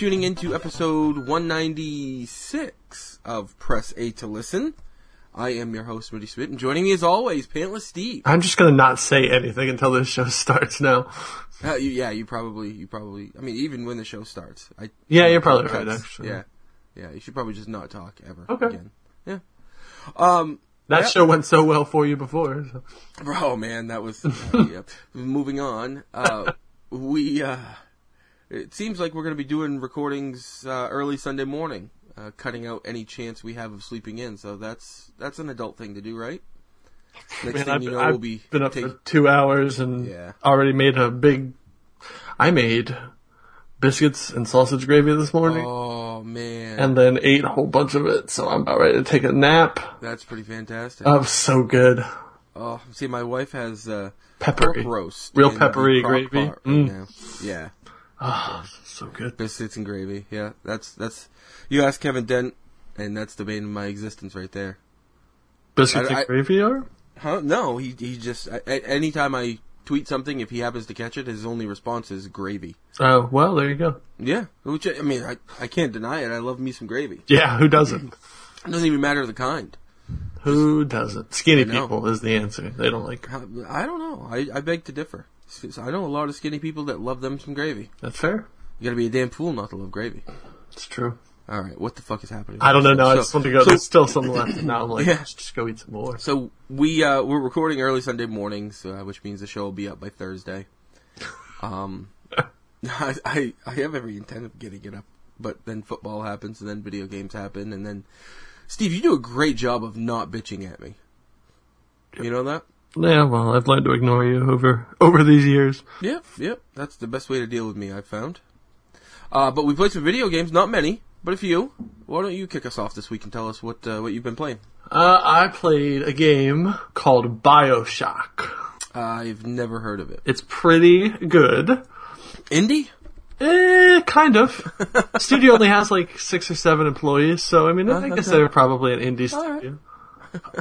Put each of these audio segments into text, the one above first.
thank you for tuning in to episode 196 of Press A to Listen. I am your host, Moody Smith, and joining me as always, Pantless Steve. I'm just gonna not say anything until this show starts now. Uh, you, yeah, you probably, you probably, I mean, even when the show starts. I, Yeah, you're probably cuts, right, actually. Yeah. Yeah, you should probably just not talk ever Okay. again. Yeah. Um, That Yeah. show went so well for you before. so- Oh man, that was uh, yep. Moving on, uh, we uh, it seems like we're going to be doing recordings uh, early Sunday morning, uh, cutting out any chance we have of sleeping in. So that's that's an adult thing to do, right? Next Man, thing I've, you know, I've we'll be been up take- for two hours and Yeah. already made a big. I made biscuits and sausage gravy this morning, Oh man, and then ate a whole bunch of it. So I'm about ready to take a nap. that's pretty fantastic. Oh, so good, oh, see, my wife has uh, peppery, pork roast, Real peppery gravy? Mm. Yeah. Oh, so good. biscuits and gravy. Yeah, that's that's. You ask Kevin Dent, and that's the bane of my existence right there. Biscuits I- I- and gravy are. Huh? No, he he just a- anytime I tweet something, if he happens to catch it, his only response is gravy. Oh well, there you go. Yeah, which I I mean, I I can't deny it. I love me some gravy. Yeah, who doesn't? It doesn't even matter the kind. Who doesn't? Skinny people is the answer. They don't like. I don't know. I I beg to differ. So I know a lot of skinny people that love them some gravy. That's fair. You gotta be a damn fool not to love gravy. It's true. All right, what the fuck is happening? I don't know. Now I So- just want to go. so- There's still some left. And now I'm like, Yeah. let's just go eat some more. So we uh, we're recording early Sunday mornings, uh, which means the show will be up by Thursday. Um, I, I I have every intent of getting it up, but then football happens, and then video games happen, and then Steve, you do a great job of not bitching at me. You know that? Yeah, well, I've learned to ignore you over over these years. Yep, yep. That's the best way to deal with me. I've found. Uh, but we played some video games, not many, but a few. Why don't you kick us off this week and tell us what uh, what you've been playing? Uh, I played a game called Bioshock. I've never heard of it. It's pretty good. Indie? Eh, kind of. studio only has like six or seven employees, so I mean, I okay. guess they're probably an indie All right.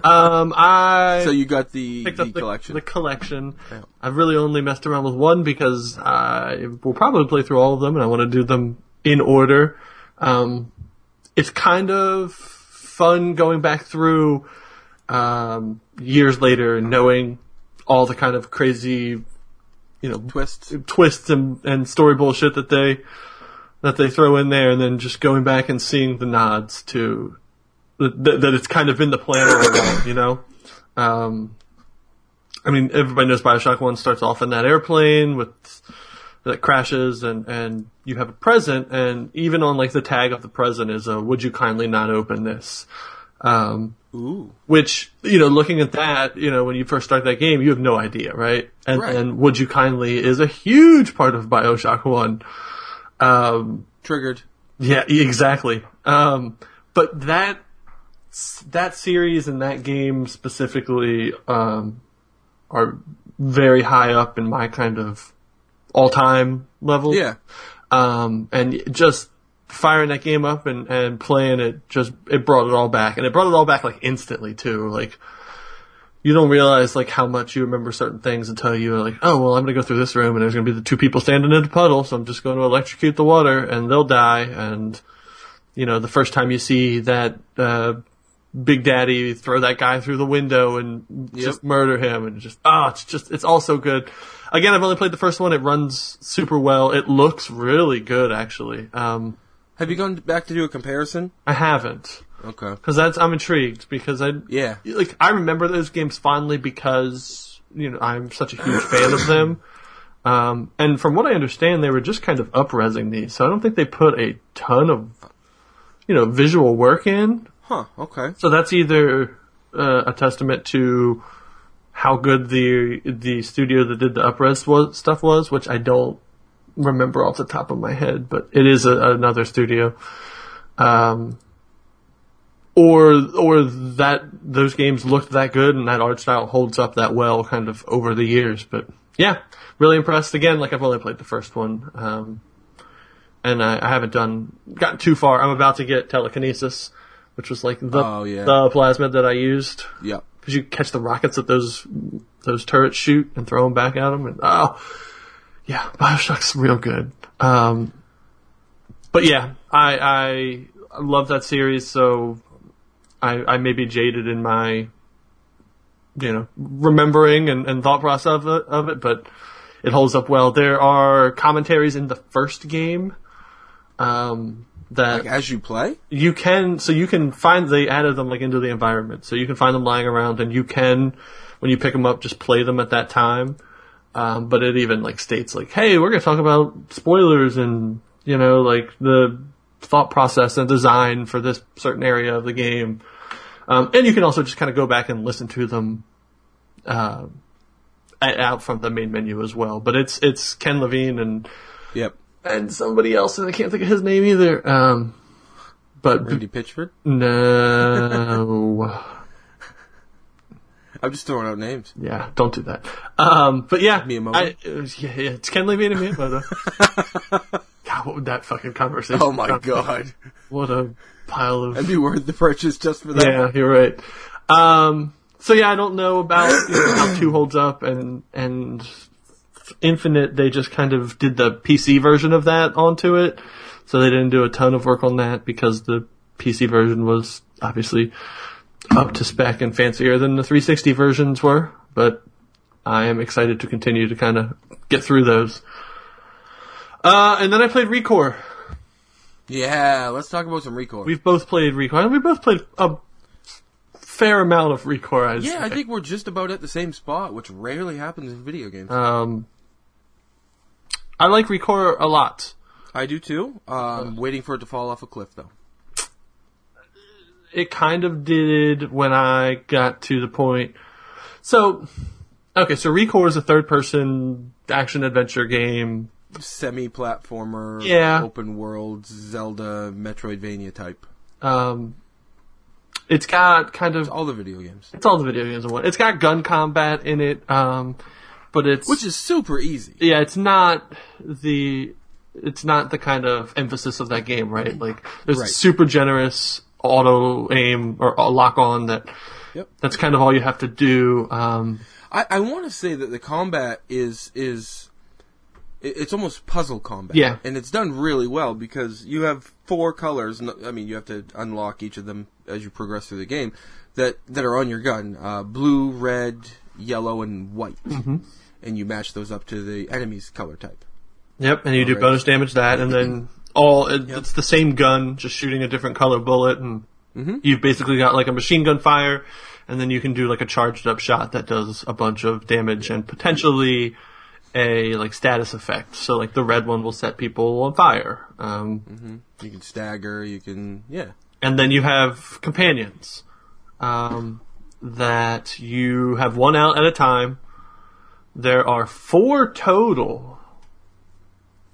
Um, I So you got the, picked the up collection. The collection. Yeah. I've really only messed around with one because I will probably play through all of them, and I want to do them in order. Um, it's kind of fun going back through um, years later and knowing all the kind of crazy, you know, Twists. twists and, and story bullshit that they that they throw in there, and then just going back and seeing the nods to that, that it's kind of in the plan all along, you know. Um, I mean, everybody knows Bioshock One starts off in that airplane with that crashes, and and you have a present, and even on like the tag of the present is a "Would you kindly not open this." Um, Ooh. which you know, looking at that, you know, when you first start that game, you have no idea, right? And Right. and would you kindly is a huge part of Bioshock One. Um, Triggered. yeah, exactly. Um, but that that series and that game specifically um, are very high up in my kind of all time level. Yeah. Um, and just firing that game up and, and playing it just, it brought it all back. And it brought it all back like instantly too. Like, you don't realize like how much you remember certain things until you're like, oh, well, I'm gonna go through this room and there's gonna be the two people standing in the puddle, so I'm just going to electrocute the water and they'll die. And, you know, the first time you see that, uh, Big Daddy throw that guy through the window and just murder him and just, oh, it's just, it's all so good. Again, I've only played the first one. It runs super well. It looks really good, actually. Um, Have you gone back to do a comparison? I haven't. Okay. Cause that's, I'm intrigued because I, Yeah. like, I remember those games fondly because, you know, I'm such a huge fan of them. Um, and from what I understand, they were just kind of up-resing these, so I don't think they put a ton of, you know, visual work in. Huh. Okay. So that's either uh, a testament to how good the the studio that did the upres was, stuff was, which I don't remember off the top of my head, but it is a, another studio. Um, or or that those games looked that good and that art style holds up that well, kind of over the years. But yeah, really impressed. Again, like I've only played the first one. Um, and I, I haven't done gotten too far. I'm about to get telekinesis, which was like the Oh, yeah. the plasmid that I used Yeah, because you catch the rockets that those those turrets shoot and throw them back at them. And oh, yeah, Bioshock's real good. Um, but yeah, I, I love that series, so I, I may be jaded in my, you know, remembering and, and thought process of it, of it, but it holds up well. There are commentaries in the first game, um, that Like as you play? you can so you can find they added them like into the environment so you can find them lying around and you can when you pick them up just play them at that time um, but it even like states like hey we're going to talk about spoilers and you know like the thought process and design for this certain area of the game um, and you can also just kind of go back and listen to them uh, out from the main menu as well but it's it's ken levine and Yep. And somebody else, and I can't think of his name either. Um, but Randy Pitchford? no, I'm just throwing out names. yeah, don't do that. Um, but yeah, Miyamoto? I, uh, yeah, yeah, it's Ken Levine and Miyamoto. God, what would that fucking conversation? Oh my god. What a pile of That'd be worth the purchase just for that. Yeah, you're right. Um, so yeah, I don't know about you know, how two holds up and and Infinite. They just kind of did the PC version of that onto it, so they didn't do a ton of work on that because the PC version was obviously up to spec and fancier than the 360 versions were. But I am excited to continue to kind of get through those. Uh, and then I played Recore. Yeah, let's talk about some Recore. We've both played Recore. We both played a fair amount of Recore. I'd yeah, I think we're just about at the same spot, which rarely happens in video games. Um, I like Recore a lot. I do too. Um, waiting for it to fall off a cliff though. It kind of did when I got to the point. So, okay, so Recore is a third-person action adventure game. Semi-platformer, Yeah. open world, Zelda, Metroidvania type. Um, it's got kind of All the video games, it's all the video games in one. It's got gun combat in it, um, but it's which is super easy. yeah, it's not the it's not the kind of emphasis of that game, right? Like there's Right. super generous auto aim or lock on that Yep. that's kind of all you have to do. Um, I, I want to say that the combat is is it's almost puzzle combat. Yeah. and it's done really well because you have four colors. I mean, you have to unlock each of them as you progress through the game that that are on your gun: uh, blue, red, yellow, and white. Mm-hmm. And you match those up to the enemy's color type. yep, and you do Alright. bonus damage that, and then all it, it's the same gun, just shooting a different color bullet, and you've basically got like a machine gun fire, and then you can do like a charged up shot that does a bunch of damage and potentially a like status effect. So like the red one will set people on fire. Um, You can stagger. You can yeah. and then you have companions um, that you have one out at a time. There are four total.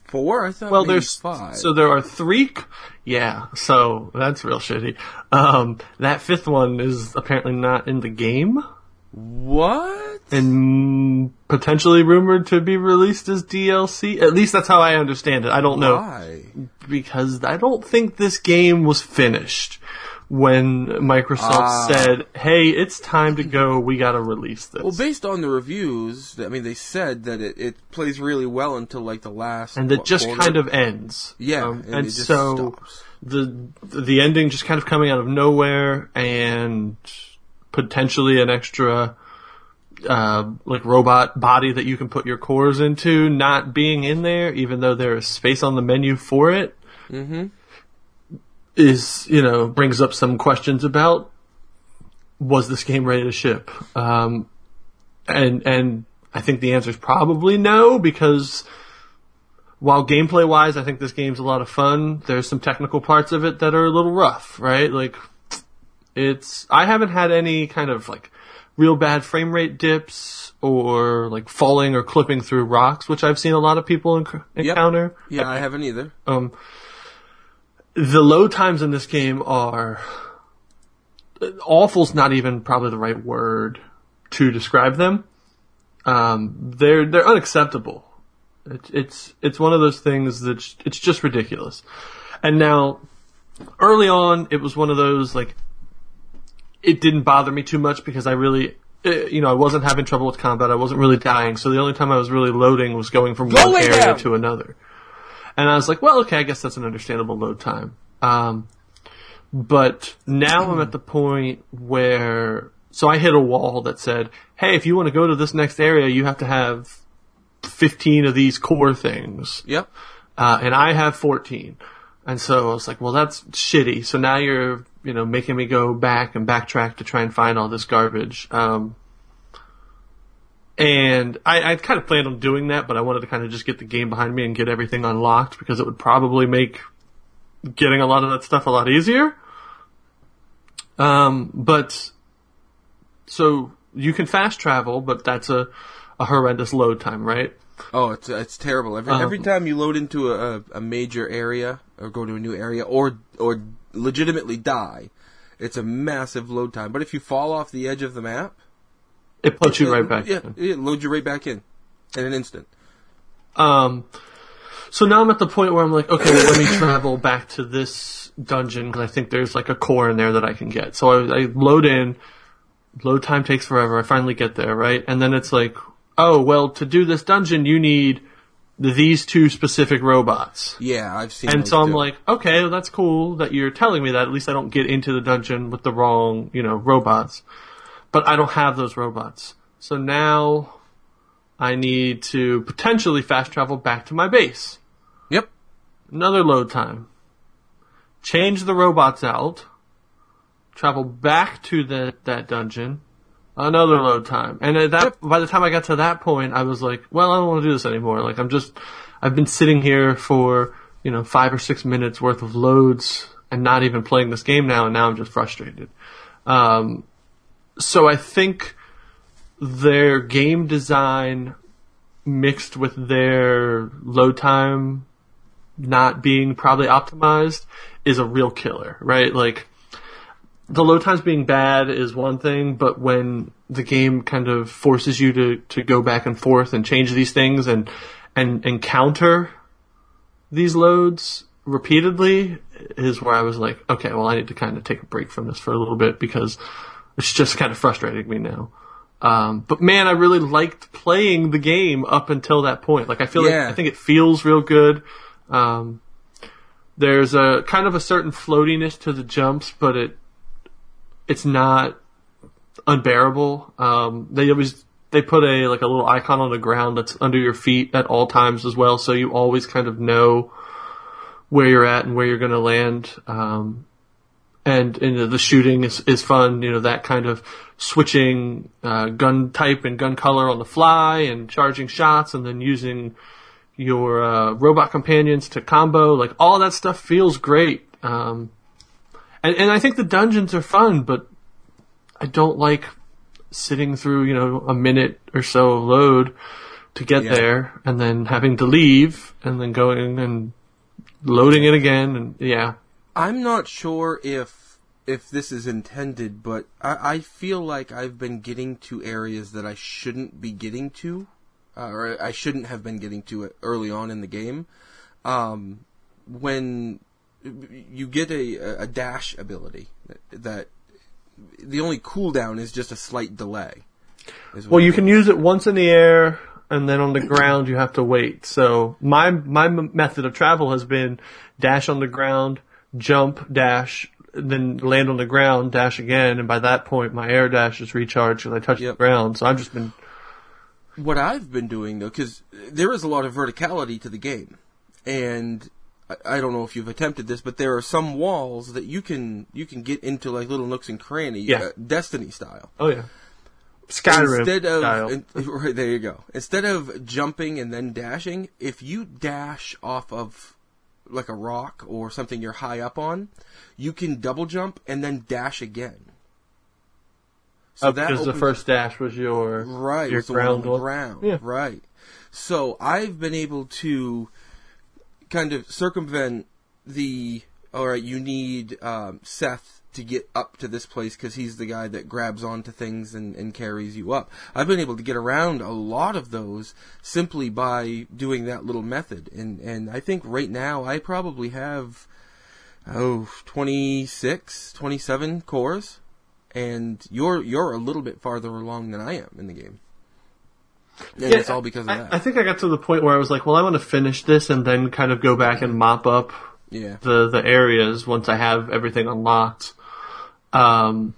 Four? I thought. Well, there's five. so there are three. Yeah, so that's real shitty. Um, that fifth one is apparently not in the game what? and potentially rumored to be released as DLC. At least that's how I understand it. I don't know. Why? because I don't think this game was finished when Microsoft Ah. said, "Hey, it's time to go. We got to release this." Well, based on the reviews, I mean, they said that it, it plays really well until like the last. and it what, just quarter? kind of ends. Yeah, Um, and and, so stops. the the ending just kind of coming out of nowhere, and potentially an extra. Uh, like robot body that you can put your cores into not being in there, even though there is space on the menu for it. Mhm. Is you know brings up some questions about was this game ready to ship? Um, and and I think the answer is probably no because while gameplay wise I think this game's a lot of fun there's some technical parts of it that are a little rough right? Like it's I haven't had any kind of like real bad frame rate dips or like falling or clipping through rocks which I've seen a lot of people enc- encounter. Yeah, I haven't either. um, the load times in this game are awful's not even probably the right word to describe them. Um, they're they're unacceptable. It's it's it's one of those things that it's just ridiculous. And now, early on, it was one of those like it didn't bother me too much because I really. eh, You know, I wasn't having trouble with combat. I wasn't really dying. So the only time I was really loading was going from Go one area down! to another. And I was like, well, okay, I guess that's an understandable load time. Um, but now I'm at the point where, so I hit a wall that said, hey, if you want to go to this next area, you have to have 15 of these core things. Yep. Uh, and I have 14. And so I was like, well, that's shitty. So now you're, you know, making me go back and backtrack to try and find all this garbage. Um, and I, I kind of planned on doing that, but I wanted to kind of just get the game behind me and get everything unlocked because it would probably make getting a lot of that stuff a lot easier. Um, but so you can fast travel, but that's a, a horrendous load time, right? Oh, it's it's terrible. Every Um, every time you load into a, a major area or go to a new area or or legitimately die, it's a massive load time. But if you fall off the edge of the map, It puts you right back. Yeah, in. it loads you right back in in an instant. Um, so now I'm at the point where I'm like, okay, well, let me travel back to this dungeon because I think there's like a core in there that I can get. So I, I load in, load time takes forever. I finally get there, right? And then it's like, oh, well, to do this dungeon, you need these two specific robots. Yeah, I've seen. And so I'm too. like, okay, well, that's cool that you're telling me that. At least I don't get into the dungeon with the wrong, you know, robots. But I don't have those robots. So now I need to potentially fast travel back to my base. yep. Another load time. Change the robots out. Travel back to the, that dungeon. Another load time. And at that, Yep. by the time I got to that point, I was like, well, I don't want to do this anymore. Like, I'm just, I've been sitting here for, you know, five or six minutes worth of loads and not even playing this game now, and now I'm just frustrated. Um, so I think their game design mixed with their load time not being probably optimized is a real killer, right? Like the load times being bad is one thing, but when the game kind of forces you to, to go back and forth and change these things and and encounter these loads repeatedly is where I was like, okay, well I need to kind of take a break from this for a little bit because it's just kind of frustrating me now. Um, but man, I really liked playing the game up until that point. Like I feel Yeah. like I think it feels real good. Um, there's a kind of a certain floatiness to the jumps, but it it's not unbearable. Um, they always they put a like a little icon on the ground that's under your feet at all times as well, so you always kind of know where you're at and where you're going to land. Um, and, and the shooting is, is fun, you know, that kind of switching, uh, gun type and gun color on the fly and charging shots and then using your, uh, robot companions to combo, like all that stuff feels great. Um, and, and I think the dungeons are fun, but I don't like sitting through, you know, a minute or so of load to get Yeah. there and then having to leave and then going and loading it again and yeah. I'm not sure if if this is intended, but I, I feel like I've been getting to areas that I shouldn't be getting to, uh, or I shouldn't have been getting to it early on in the game. Um, when you get a, a dash ability that, that the only cooldown is just a slight delay. Well, you can use it once in the air, and then on the ground you have to wait. So my my method of travel has been dash on the ground, jump, dash, then land on the ground, dash again, and by that point my air dash is recharged because I touch Yep. the ground. So I've just been what I've been doing though, because there is a lot of verticality to the game, and I, I don't know if you've attempted this, but there are some walls that you can you can get into like little nooks and crannies, Yeah. uh, Destiny style. oh yeah, Skyrim Instead of style. in- right, there you go. Instead of jumping and then dashing, if you dash off of like a rock or something you're high up on, you can double jump and then dash again. So Oh, because the first dash was your Right, your ground the ground. Yeah. Right. So I've been able to kind of circumvent the. All right, you need um, Seth to get up to this place because he's the guy that grabs onto things and, and carries you up. I've been able to get around a lot of those simply by doing that little method, and and I think right now I probably have oh 26, 27 cores, and you're you're a little bit farther along than I am in the game. And it's all because of I, that. I think I got to the point where I was like, well, I want to finish this and then kind of go back and mop up yeah. the the areas once I have everything unlocked. Um,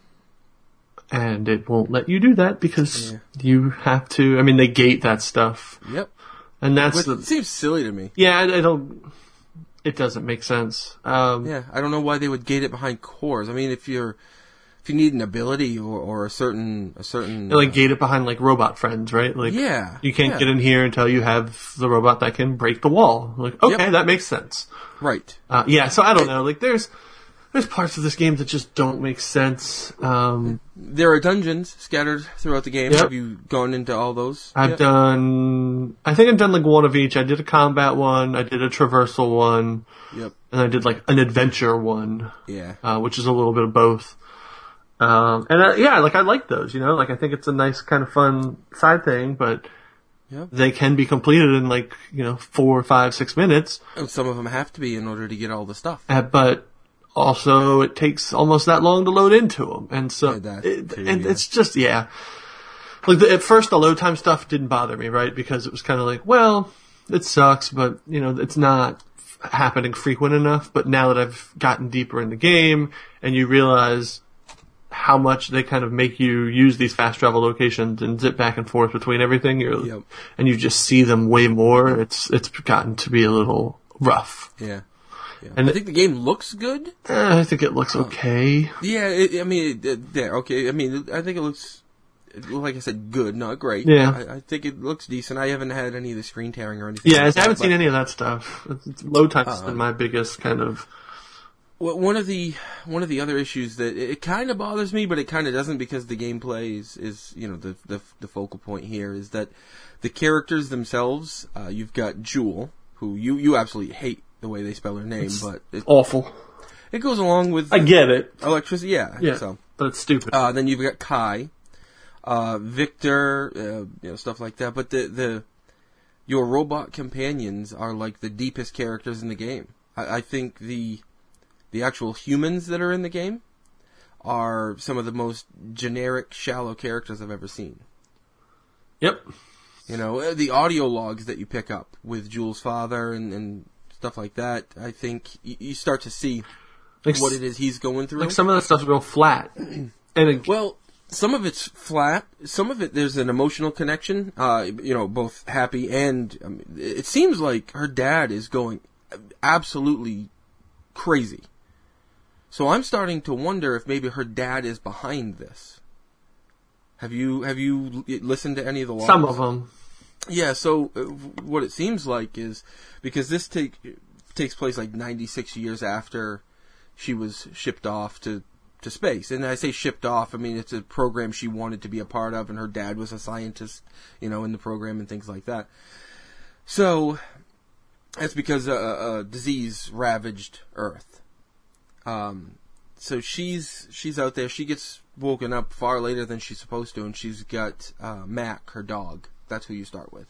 and it won't let you do that because Yeah. you have to. I mean, they gate that stuff, Yep. and that's Which the seems silly to me. yeah. I, I don't. It doesn't make sense. Um, Yeah, I don't know why they would gate it behind cores. I mean, if you're if you need an ability or, or a certain a certain like gate it behind like robot friends, right? Like yeah, you can't yeah. get in here until you have the robot that can break the wall. Like okay, Yep. that makes sense. right. Uh, yeah, so I don't know. Like there's there's parts of this game that just don't make sense. Um, There are dungeons scattered throughout the game. Yep. Have you gone into all those? I've yet? done. I think I've done like one of each. I did a combat one. I did a traversal one, Yep. and I did like an adventure one, Yeah. uh, which is a little bit of both. Um, and uh, yeah, like I like those. You know, like I think it's a nice kind of fun side thing, but Yep. they can be completed in like you know four, five, six minutes. And some of them have to be in order to get all the stuff. Uh, but also it takes almost that long to load into them, and so it, too, and yeah. it's just yeah. Like the, at first, the load time stuff didn't bother me, right? Because it was kind of like, well, it sucks, but you know, it's not f- happening frequent enough. But now that I've gotten deeper in the game, and you realize how much they kind of make you use these fast travel locations and zip back and forth between everything, you're, Yep. and you just see them way more. It's it's gotten to be a little rough. Yeah. Yeah. And- I think the game looks good. Eh, I think it looks okay. Yeah, it, I mean, it, yeah, okay. I mean, I think it looks, like I said, good, not great. Yeah. I, I think it looks decent. I haven't had any of the screen tearing or anything. Yeah, like I haven't that, seen any of that stuff. It's, load time's Uh-uh. been my biggest kind of. Well, one of the one of the other issues that it, it kind of bothers me, but it kind of doesn't because the gameplay is, is you know the, the the focal point here is that the characters themselves. Uh, you've got Joule, who you you absolutely hate the way they spell her name, but it, Awful. it goes along with I get it. electricity. Yeah, Yeah. So But it's stupid. uh, then you've got Kai, uh, Victor, uh, you know stuff like that. But the the your robot companions are like the deepest characters in the game. I, I think the the actual humans that are in the game are some of the most generic, shallow characters I've ever seen. yep. You know, uh, the audio logs that you pick up with Joule's father and, and stuff like that. I think you, you start to see Like, what it is he's going through. like some of the stuff's real flat. And it, Well, some of it's flat. Some of it there's an emotional connection. Uh, you know, both happy and um, it seems like her dad is going absolutely crazy. So I'm starting to wonder if maybe her dad is behind this. Have you have you listened to any of the logs? some of them. Yeah, so uh, what it seems like is because this take takes place like 96 years after she was shipped off to to space. And I say shipped off, I mean it's a program she wanted to be a part of and her dad was a scientist, you know, in the program and things like that. So that's because a, a disease ravaged Earth. Um so she's she's out there. She gets woken up far later than she's supposed to, and she's got uh, Mack, her dog. That's who you start with.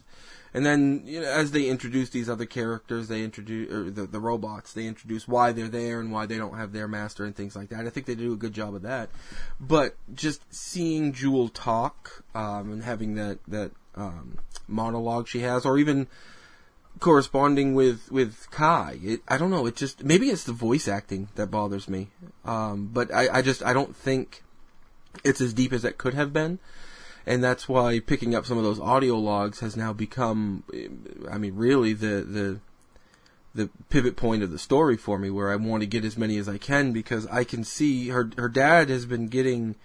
And then, you know, as they introduce these other characters, they introduce or the the robots. They introduce why they're there and why they don't have their master and things like that. I think they do a good job of that. But just seeing Joule talk um, and having that that um, monologue she has, or even corresponding with with Kai. It, I don't know. It just maybe it's the voice acting that bothers me. Um, but I, I just I don't think it's as deep as it could have been, and that's why picking up some of those audio logs has now become, I mean, really the the the pivot point of the story for me, where I want to get as many as I can because I can see her her dad has been getting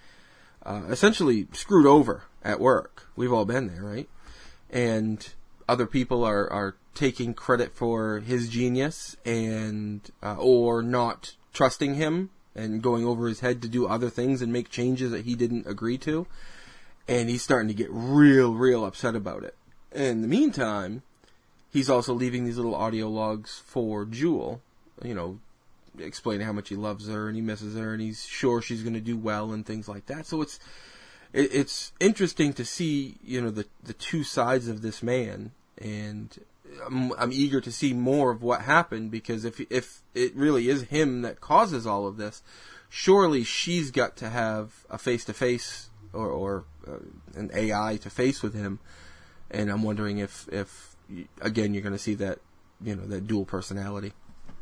uh, essentially screwed over at work. We've all been there, right? And other people are are taking credit for his genius and uh, or not trusting him and going over his head to do other things and make changes that he didn't agree to and he's starting to get real real upset about it. In the meantime he's also leaving these little audio logs for Joule you know explaining how much he loves her and he misses her and he's sure she's going to do well and things like that. So it's it, it's interesting to see you know the the two sides of this man and I'm, I'm eager to see more of what happened because if if it really is him that causes all of this, surely she's got to have a face to face or or uh, an AI to face with him and I'm wondering if if again you're going to see that you know that dual personality.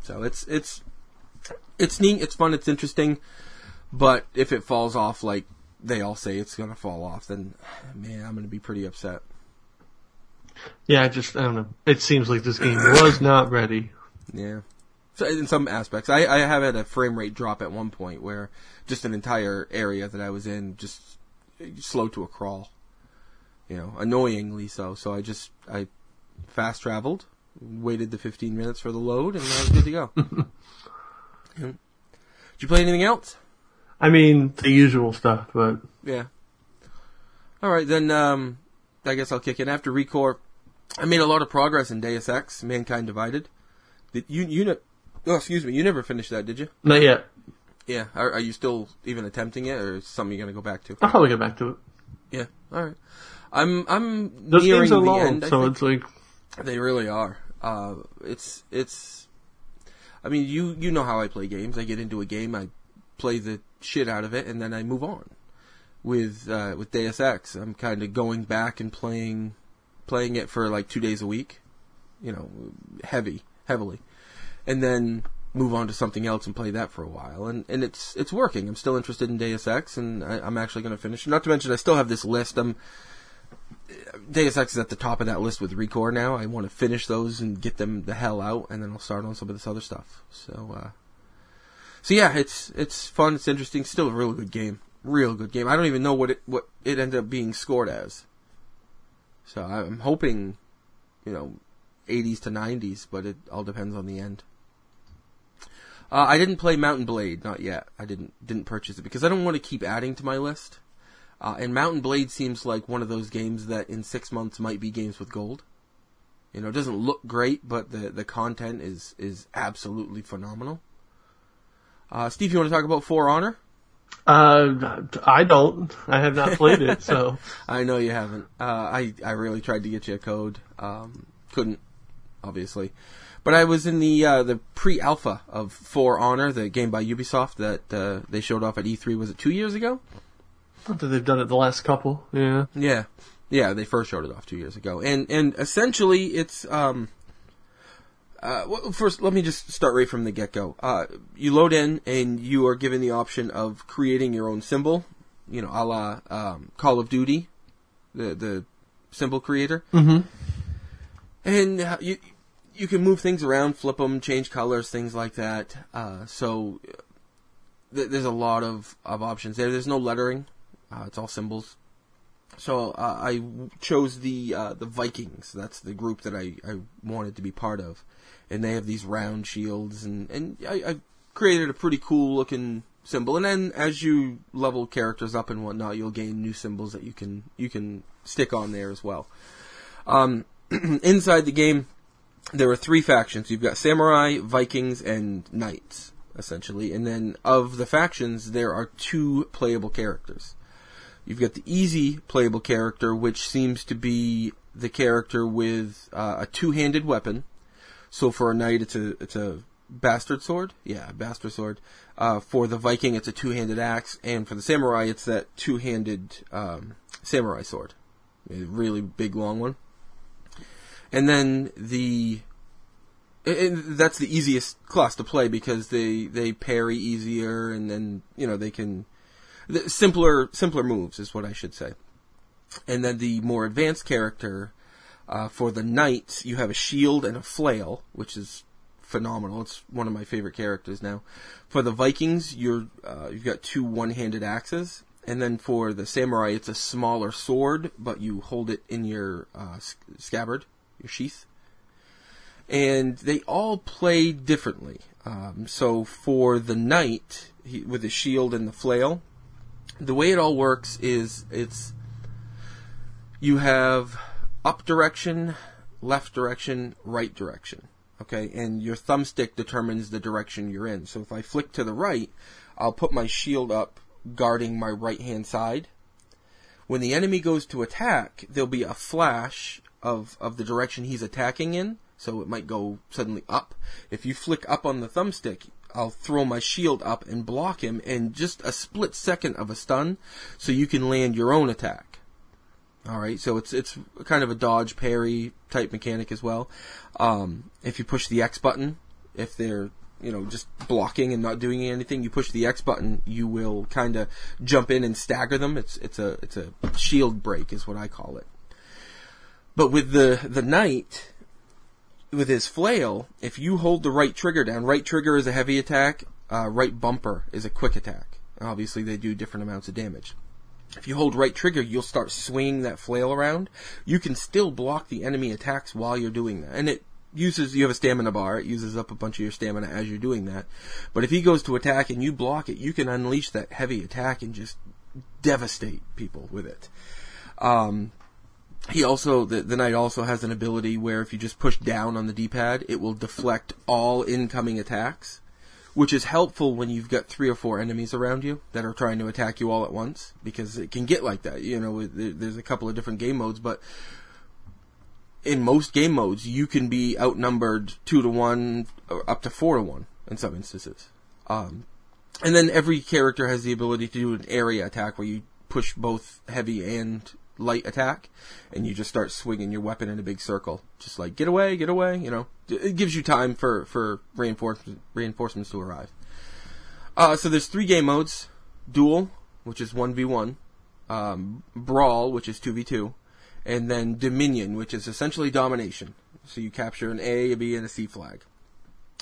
So it's it's it's neat, it's fun, it's interesting, but if it falls off like they all say it's going to fall off, then man, I'm going to be pretty upset. Yeah, I just I don't know. It seems like this game was not ready. Yeah. So in some aspects, I, I have had a frame rate drop at one point where just an entire area that I was in just slowed to a crawl. You know, annoyingly so. So I just I fast traveled, waited the 15 minutes for the load, and I was good to go. yeah. Did you play anything else? I mean, the usual stuff, but Yeah. All right, then um, I guess I'll kick in after Recore. I made a lot of progress in Deus Ex: Mankind Divided. Did you you ne- oh, excuse me, you never finished that, did you? not yet. Yeah. Are, are you still even attempting it, or is something you're gonna go back to? I'll probably get back to it. Yeah. All right. I'm I'm Those nearing games are the long, end. I so think. it's like They really are. Uh, it's it's. I mean, you you know how I play games. I get into a game, I play the shit out of it, and then I move on. With uh, with Deus Ex, I'm kind of going back and playing playing it for like two days a week, you know, heavy heavily, and then move on to something else and play that for a while. And and it's it's working. I'm still interested in Deus Ex, and I, I'm actually going to finish. Not to mention, I still have this list. I'm Deus Ex is at the top of that list with Recore now. I want to finish those and get them the hell out, and then I'll start on some of this other stuff. So, uh, so yeah, it's it's fun. It's interesting. Still a real good game. Real good game. I don't even know what it what it ended up being scored as. So I'm hoping, you know, 80s to 90s, but it all depends on the end. Uh, I didn't play Mount & Blade, not yet. I didn't didn't purchase it because I don't want to keep adding to my list. Uh, and Mount & Blade seems like one of those games that in six months might be games with gold. You know, it doesn't look great, but the the content is is absolutely phenomenal. Uh, Steve, you want to talk about For Honor? uh, I don't. I have not played it, so I know you haven't. Uh, I I really tried to get you a code, um, couldn't, obviously. But I was in the uh, the pre-alpha of For Honor, the game by Ubisoft that uh, they showed off at E3. Was it two years ago? not that they've done it the last couple. Yeah. Yeah, yeah. They first showed it off two years ago, and and essentially it's um. Uh, well, first, let me just start right from the get go. Uh, you load in, and you are given the option of creating your own symbol. You know, a la um, Call of Duty, the the symbol creator. Mm-hmm. and uh, you you can move things around, flip them, change colors, things like that. Uh, so th- there's a lot of, of options there. There's no lettering; uh, it's all symbols. So uh, I chose the uh, the Vikings. That's the group that I, I wanted to be part of, and they have these round shields, and and I, I created a pretty cool looking symbol. And then as you level characters up and whatnot, you'll gain new symbols that you can you can stick on there as well. Um, inside the game, there are three factions. You've got samurai, Vikings, and knights, essentially. And then of the factions, there are two playable characters. You've got the easy playable character, which seems to be the character with uh, a two-handed weapon. So for a knight, it's a it's a bastard sword. Yeah, bastard sword. Uh, for the Viking, it's a two-handed axe, and for the samurai, it's that two-handed um, samurai sword, a really big long one. And then the and that's the easiest class to play because they they parry easier, and then you know they can the simpler simpler moves is what I should say. And then the more advanced character uh, for the knights, you have a shield and a flail, which is phenomenal. It's one of my favorite characters now. For the Vikings, you're uh, you've got two one-handed axes, and then for the samurai, it's a smaller sword, but you hold it in your uh, s- scabbard, your sheath. And they all play differently. Um, so for the knight, he, with the shield and the flail, the way it all works is it's you have up direction, left direction, right direction. Okay, and your thumbstick determines the direction you're in. So if I flick to the right, I'll put my shield up guarding my right hand side. When the enemy goes to attack, there'll be a flash of, of the direction he's attacking in, so it might go suddenly up. If you flick up on the thumbstick, I'll throw my shield up and block him in just a split second of a stun, so you can land your own attack. All right, so it's it's kind of a dodge parry type mechanic as well. Um, if you push the X button, if they're you know just blocking and not doing anything, you push the X button, you will kind of jump in and stagger them. It's it's a it's a shield break is what I call it. But with the the knight, with his flail, if you hold the right trigger down, right trigger is a heavy attack, uh, right bumper is a quick attack. Obviously, they do different amounts of damage. If you hold right trigger, you'll start swinging that flail around. You can still block the enemy attacks while you're doing that. And it uses, you have a stamina bar, it uses up a bunch of your stamina as you're doing that. But if he goes to attack and you block it, you can unleash that heavy attack and just devastate people with it. Um, he also, the, the knight also has an ability where if you just push down on the D-pad, it will deflect all incoming attacks which is helpful when you've got three or four enemies around you that are trying to attack you all at once because it can get like that. You know, there's a couple of different game modes, but in most game modes, you can be outnumbered two to one, up to four to one in some instances. Um, and then every character has the ability to do an area attack where you push both heavy and light attack, and you just start swinging your weapon in a big circle, just like get away, get away. You know, it gives you time for for reinforcements reinforcements to arrive. Uh, so there's three game modes: duel, which is one v one, um, brawl, which is two v two, and then dominion, which is essentially domination. So you capture an A, a B, and a C flag.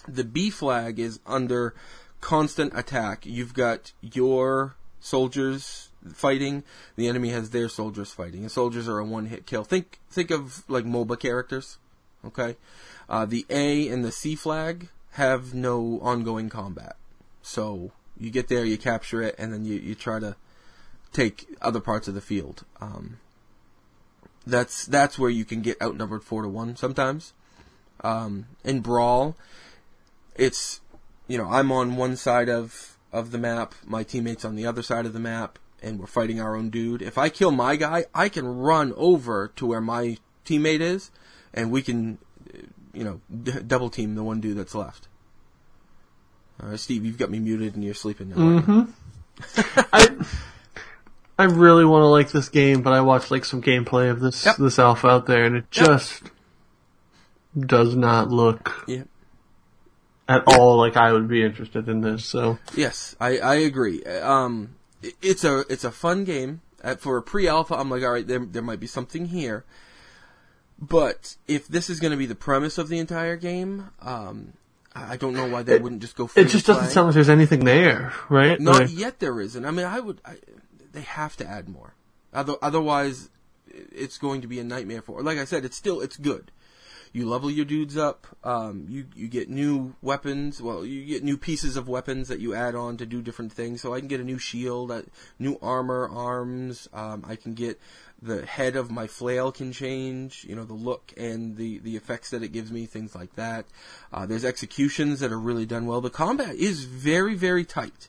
The B flag is under constant attack. You've got your soldiers fighting, the enemy has their soldiers fighting. And soldiers are a one hit kill. Think think of like MOBA characters. Okay? Uh, the A and the C flag have no ongoing combat. So you get there, you capture it, and then you, you try to take other parts of the field. Um, that's that's where you can get outnumbered four to one sometimes. Um, in brawl, it's you know I'm on one side of of the map, my teammates on the other side of the map, and we're fighting our own dude. If I kill my guy, I can run over to where my teammate is, and we can, you know, d- double team the one dude that's left. All right, Steve, you've got me muted and you're sleeping now. Mm-hmm. I I really want to like this game, but I watched like some gameplay of this Yep. this alpha out there, and it Yep. just does not look Yeah. at all like I would be interested in this. So Yes, I, I agree. Um, it- it's a it's a fun game. For a pre-alpha, I'm like, all right, there there might be something here. But if this is going to be the premise of the entire game, um, I don't know why they It- wouldn't just go. Free it just doesn't play. sound like there's anything there, right? Not Like- yet. There isn't. I mean, I would. I, they have to add more. Other, otherwise, it's going to be a nightmare for. Like I said, it's still it's good. You level your dudes up. Um, you you get new weapons. Well, you get new pieces of weapons that you add on to do different things. So I can get a new shield, uh, new armor, arms. Um, I can get the head of my flail can change. You know the look and the the effects that it gives me, things like that. Uh, there's executions that are really done well. The combat is very very tight.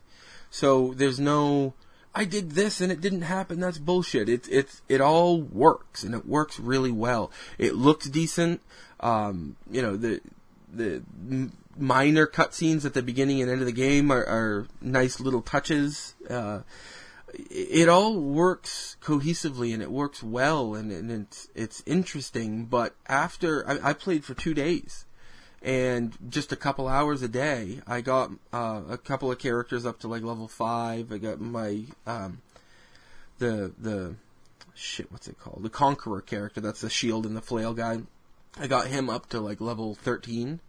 So there's no I did this and it didn't happen. That's bullshit. It it it all works and it works really well. It looks decent. Um, you know the the minor cutscenes at the beginning and end of the game are, are nice little touches. Uh, it, all works cohesively and it works well and, and it's it's interesting. But after I, I played for two days and just a couple hours a day, I got uh, a couple of characters up to like level five. I got my um, the the shit, what's it called? The conqueror character. That's the shield and the flail guy. I got him up to like level thirteen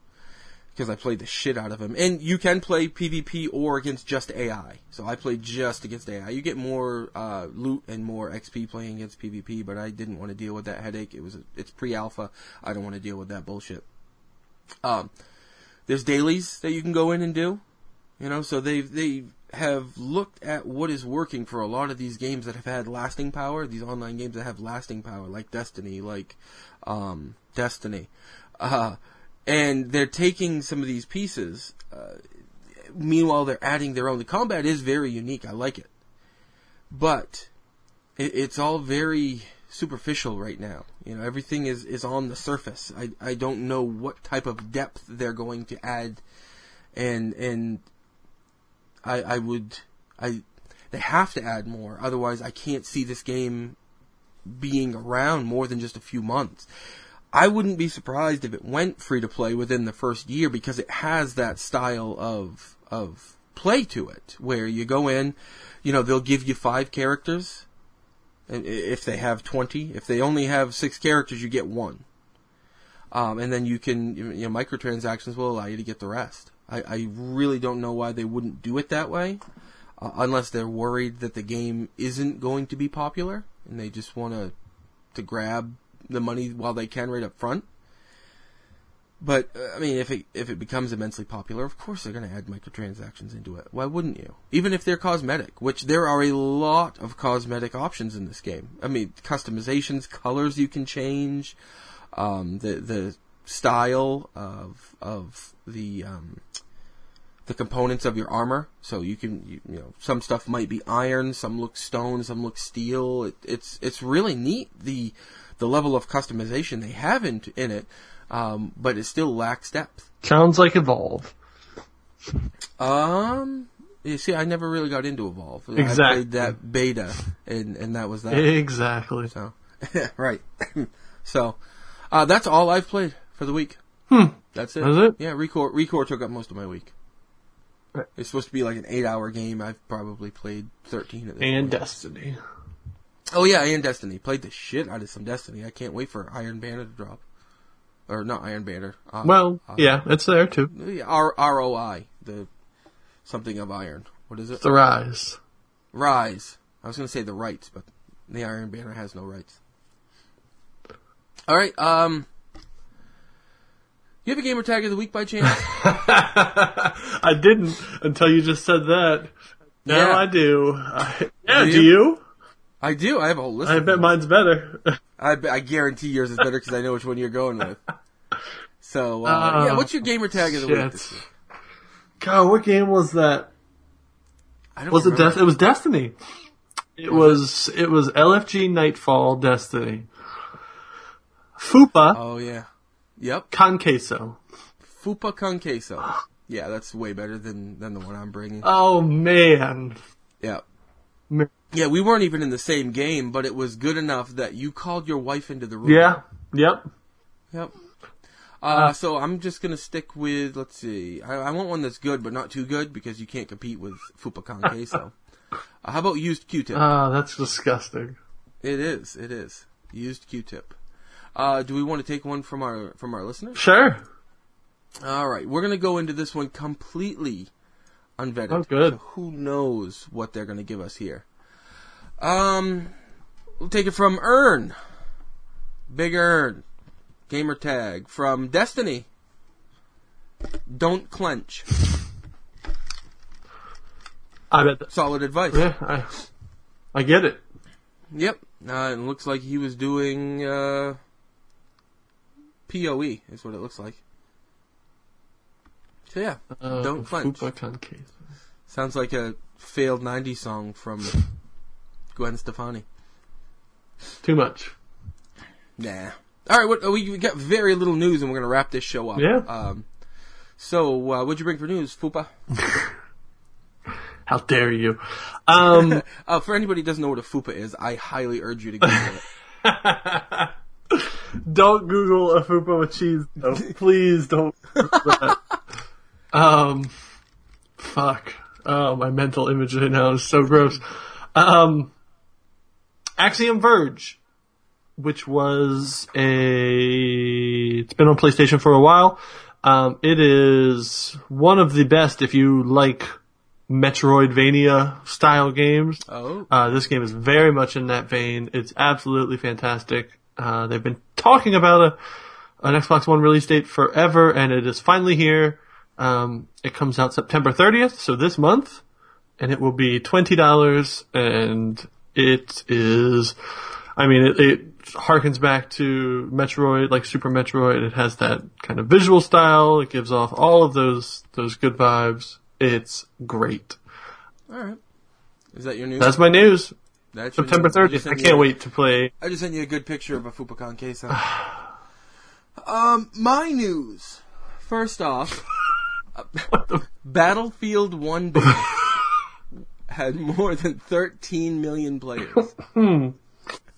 because I played the shit out of him. And you can play PvP or against just AI. So I played just against AI. You get more uh, loot and more XP playing against PvP, but I didn't want to deal with that headache. It was it's pre-alpha. I don't want to deal with that bullshit. Um, there's dailies that you can go in and do. You know, so they they have looked at what is working for a lot of these games that have had lasting power. These online games that have lasting power, like Destiny, like um, Destiny, uh, and they're taking some of these pieces. Uh, meanwhile, they're adding their own. The combat is very unique. I like it, but it, it's all very superficial right now. You know, everything is, is on the surface. I, I don't know what type of depth they're going to add, and and I I would I they have to add more. Otherwise, I can't see this game being around more than just a few months. I wouldn't be surprised if it went free to play within the first year because it has that style of of play to it where you go in, you know, they'll give you five characters. If they have 20, if they only have six characters, you get one. Um, and then you can, you know, microtransactions will allow you to get the rest. I, I really don't know why they wouldn't do it that way, uh, unless they're worried that the game isn't going to be popular and they just want to to grab the money while they can right up front. But uh, I mean, if it if it becomes immensely popular, of course they're going to add microtransactions into it. Why wouldn't you? Even if they're cosmetic, which there are a lot of cosmetic options in this game. I mean, customizations, colors you can change, um, the the style of of the um, the components of your armor. So you can you, you know some stuff might be iron, some look stone, some look steel. It, it's it's really neat the the level of customization they have in in it um, but it still lacks depth. Sounds like Evolve. Um, you see, I never really got into Evolve. I Exactly. played that beta, and and that was that. Exactly. So, right. so, uh, that's all I've played for the week. Hmm. That's it. That's it? Yeah, ReCore ReCore took up most of my week. Right. It's supposed to be like an eight-hour game. I've probably played thirteen of this And point. Destiny. Oh yeah, and Destiny. Played the shit out of some Destiny. I can't wait for Iron Banner to drop. Or not Iron Banner. Uh, Well, uh, yeah, it's there too. R R O I, the something of iron. What is it? The Rise. Rise. I was going to say the rights, but the Iron Banner has no rights. All right. Um, you have a gamer tag of the week by chance? I didn't until you just said that. Now Yeah. I do. I, yeah, Do do you? you? I do. I have a whole list. I bet mine's better. I, I guarantee yours is better because I know which one you're going with. So, uh, Oh, yeah, what's your gamer tag of the week shit. week? God, what game was that? I don't Was it remember. Des- It was Destiny. It was it was LFG Nightfall Destiny. Fupa Oh yeah. Yep. Con Queso. Fupa con queso. Yeah, that's way better than than the one I'm bringing. Oh man. Yeah. Ma- Yeah, we weren't even in the same game, but it was good enough that you called your wife into the room. Yeah. Yep. Yep. Uh, so I'm just gonna stick with, let's see, I, I want one that's good, but not too good, because you can't compete with Fupa con queso. uh, how about used Q-tip? Oh, that's disgusting. it is, it is. Used Q-tip. Uh, do we want to take one from our, from our listeners? Sure. Alright, we're gonna go into this one completely unvetted. Oh, good. So who knows what they're gonna give us here. Um, we'll take it from Earn. Big Earn. Gamer tag from Destiny. Don't clench. I bet. That, Solid advice. yeah, I, I get it. Yep. Uh, it looks like he was doing, uh, PoE is what it looks like. So yeah, Uh, Don't flinch. Fupa sounds like a failed 90s song from Gwen Stefani. Too much. Nah. All right, what, we we got very little news, and we're gonna wrap this show up. Yeah. Um. So, uh, what'd you bring for news, Fupa? How dare you? Um, Uh, for anybody who doesn't know what a Fupa is, I highly urge you to Google it. don't Google a fupa with cheese. though. Please don't. Um, fuck. Oh, my mental image right now is so gross. Um, Axiom Verge, which was a, it's been on PlayStation for a while. Um, it is one of the best if you like Metroidvania style games. Oh. Uh, this game is very much in that vein. It's absolutely fantastic. Uh, they've been talking about a, an Xbox One release date forever, and it is finally here. Um, it comes out September 30th, so this month, and it will be $20, and it is, I mean, it, it harkens back to Metroid, like Super Metroid. It has that kind of visual style. It gives off all of those, those good vibes. It's great. All right. Is that your news? That's my news. That's September news. I 30th. I can't you- wait to play. I just sent you a good picture of a Fupacan queso. um, my news. First off, Battlefield 1 beta had more than 13 million players.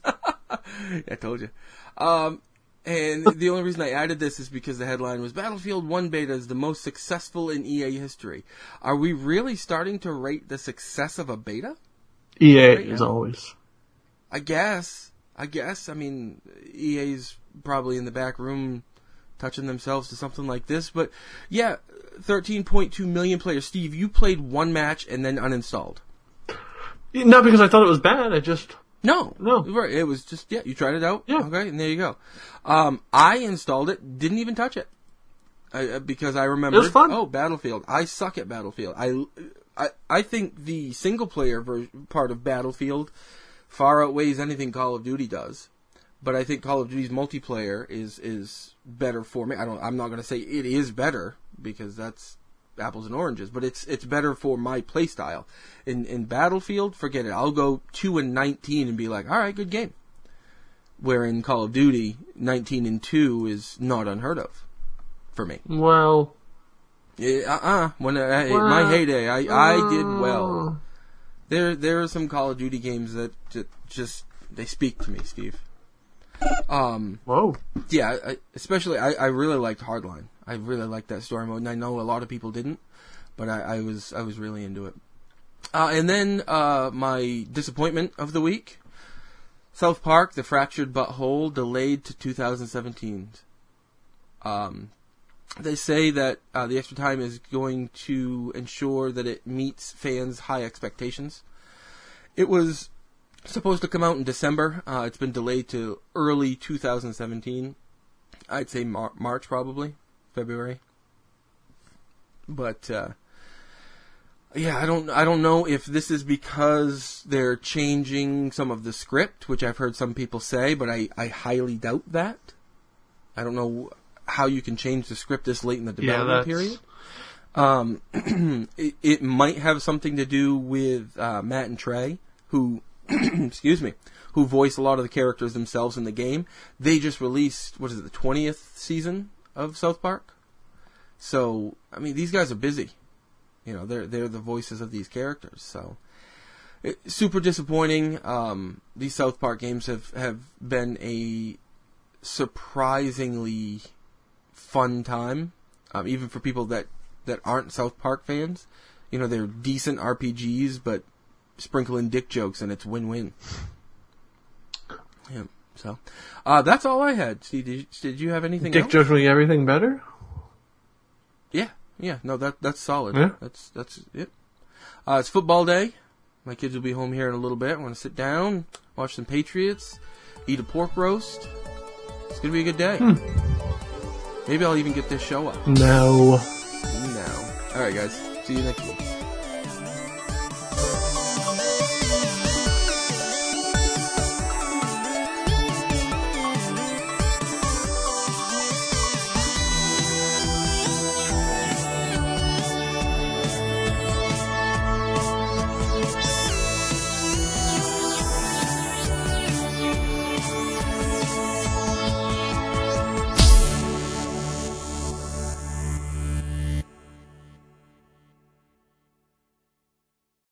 I told you. Um, and the only reason I added this is because the headline was Battlefield 1 beta is the most successful in EA history. Are we really starting to rate the success of a beta? EA Right is now. always. I guess. I guess. I mean, EA's probably in the back room touching themselves to something like this, but yeah, 13.2 million players. Steve, you played one match and then uninstalled. Not because I thought it was bad. I just No, No. right. It was just yeah. You tried it out, Yeah. Okay, and there you go. Um, I installed it, didn't even touch it, I, uh, because I remembered. fun. Oh, Battlefield. I suck at Battlefield. I, I, I think the single player ver- part of Battlefield far outweighs anything Call of Duty does. But I think Call of Duty's multiplayer is is better for me. I don't. I'm not going to say it is better because that's apples and oranges, but it's it's better for my playstyle. In in Battlefield, forget it. I'll go two and nineteen and be like, all right, good game. Where in Call of Duty, nineteen and two is not unheard of for me. well. Uh uh When I, Well, my heyday, I I did uh, well. There there are some Call of Duty games that ju- just they speak to me, Steve. Um. Whoa. Yeah, I, especially I, I really liked Hardline. I really liked that story mode, and I know a lot of people didn't, but I, I was I was really into it. Uh, and then uh, my disappointment of the week: South Park: The Fractured But Whole delayed to 2017. Um, they say that uh, the extra time is going to ensure that it meets fans' high expectations. It was supposed to come out in December. Uh, it's been delayed to early 2017. I'd say Mar- March probably, February. But uh, yeah, I don't I don't know if this is because they're changing some of the script, which I've heard some people say, but I, I highly doubt that. I don't know how you can change the script this late in the development that's- period. Um, it, it might have something to do with uh, Matt and Trey, who, excuse me, who voice a lot of the characters themselves in the game. They just released what is it, the twentieth season of South Park. So I mean, these guys are busy. You know, they're they're the voices of these characters. So it, super disappointing. Um, these South Park games have have been a surprisingly fun time, um, even for people that that aren't South Park fans. You know, they're decent RPGs, but sprinkle in dick jokes and it's win-win. Yeah. So, uh, that's all I had. Steve, did you, did you have anything Dick else? jokes make everything better. Yeah, yeah. No, that that's solid. Yeah. That's that's it. Uh, it's football day. My kids will be home here in a little bit. I want to sit down, watch some Patriots, eat a pork roast. It's gonna be a good day. Maybe I'll even get this show up. No. No. All right, guys. See you next week.